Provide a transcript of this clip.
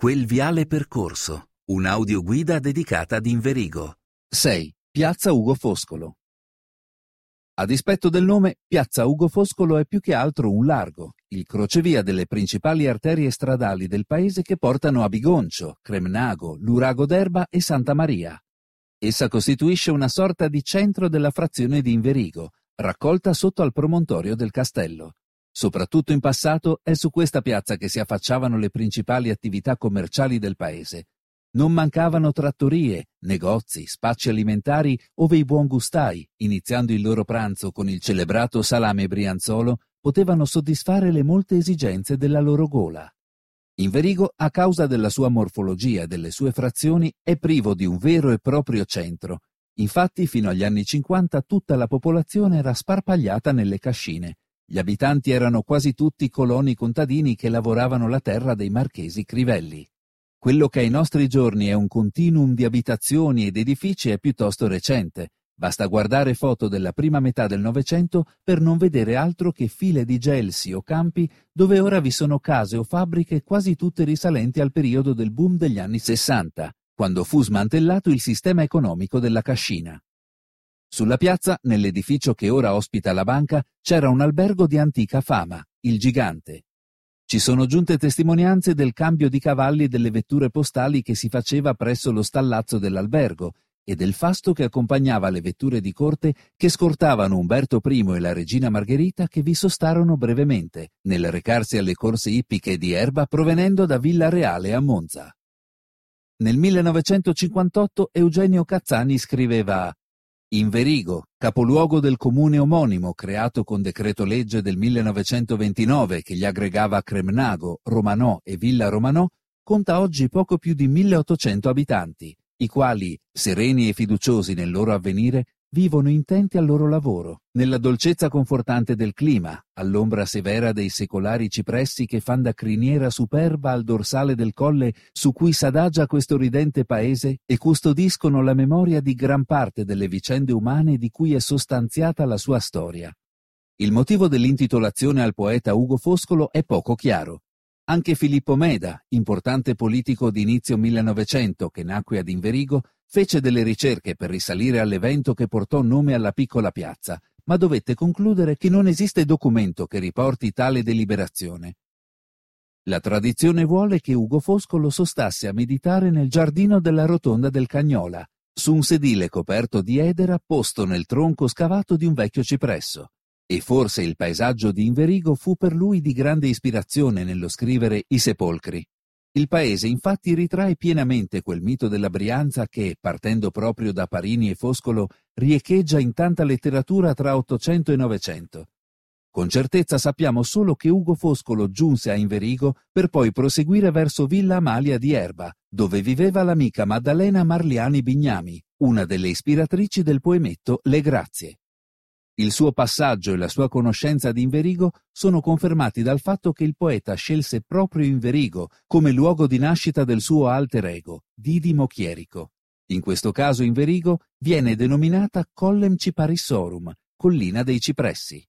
Quel viale percorso, un'audioguida dedicata ad Inverigo. 6. Piazza Ugo Foscolo. A dispetto del nome, Piazza Ugo Foscolo è più che altro un largo, il crocevia delle principali arterie stradali del paese che portano a Bigoncio, Cremnago, Lurago d'Erba e Santa Maria. Essa costituisce una sorta di centro della frazione di Inverigo, raccolta sotto al promontorio del castello. Soprattutto in passato è su questa piazza che si affacciavano le principali attività commerciali del paese. Non mancavano trattorie, negozi, spacci alimentari ove i buongustai, iniziando il loro pranzo con il celebrato salame brianzolo, potevano soddisfare le molte esigenze della loro gola. Inverigo, a causa della sua morfologia e delle sue frazioni, è privo di un vero e proprio centro. Infatti, fino agli anni 50 tutta la popolazione era sparpagliata nelle cascine. Gli abitanti erano quasi tutti coloni contadini che lavoravano la terra dei marchesi Crivelli. Quello che ai nostri giorni è un continuum di abitazioni ed edifici è piuttosto recente. Basta guardare foto della prima metà del Novecento per non vedere altro che file di gelsi o campi dove ora vi sono case o fabbriche quasi tutte risalenti al periodo del boom degli anni Sessanta, quando fu smantellato il sistema economico della cascina. Sulla piazza, nell'edificio che ora ospita la banca, c'era un albergo di antica fama, il Gigante. Ci sono giunte testimonianze del cambio di cavalli delle vetture postali che si faceva presso lo stallazzo dell'albergo e del fasto che accompagnava le vetture di corte che scortavano Umberto I e la regina Margherita che vi sostarono brevemente nel recarsi alle corse ippiche di erba provenendo da Villa Reale a Monza. Nel 1958 Eugenio Cazzani scriveva Inverigo, capoluogo del comune omonimo creato con decreto legge del 1929 che gli aggregava Cremnago, Romanò e Villa Romanò, conta oggi poco più di 1800 abitanti, i quali, sereni e fiduciosi nel loro avvenire, vivono intenti al loro lavoro, nella dolcezza confortante del clima, all'ombra severa dei secolari cipressi che fan da criniera superba al dorsale del colle su cui s'adagia questo ridente paese e custodiscono la memoria di gran parte delle vicende umane di cui è sostanziata la sua storia. Il motivo dell'intitolazione al poeta Ugo Foscolo è poco chiaro. Anche Filippo Meda, importante politico di inizio 1900 che nacque ad Inverigo, fece delle ricerche per risalire all'evento che portò nome alla piccola piazza, ma dovette concludere che non esiste documento che riporti tale deliberazione. La tradizione vuole che Ugo Foscolo sostasse a meditare nel giardino della rotonda del Cagnola, su un sedile coperto di edera posto nel tronco scavato di un vecchio cipresso. E forse il paesaggio di Inverigo fu per lui di grande ispirazione nello scrivere I sepolcri. Il paese infatti ritrae pienamente quel mito della Brianza che, partendo proprio da Parini e Foscolo, riecheggia in tanta letteratura tra Ottocento e Novecento. Con certezza sappiamo solo che Ugo Foscolo giunse a Inverigo per poi proseguire verso Villa Amalia di Erba, dove viveva l'amica Maddalena Marliani Bignami, una delle ispiratrici del poemetto Le Grazie. Il suo passaggio e la sua conoscenza di Inverigo sono confermati dal fatto che il poeta scelse proprio Inverigo come luogo di nascita del suo alter ego, Didimo Chierico. In questo caso Inverigo viene denominata Collem Ciparissorum, collina dei cipressi.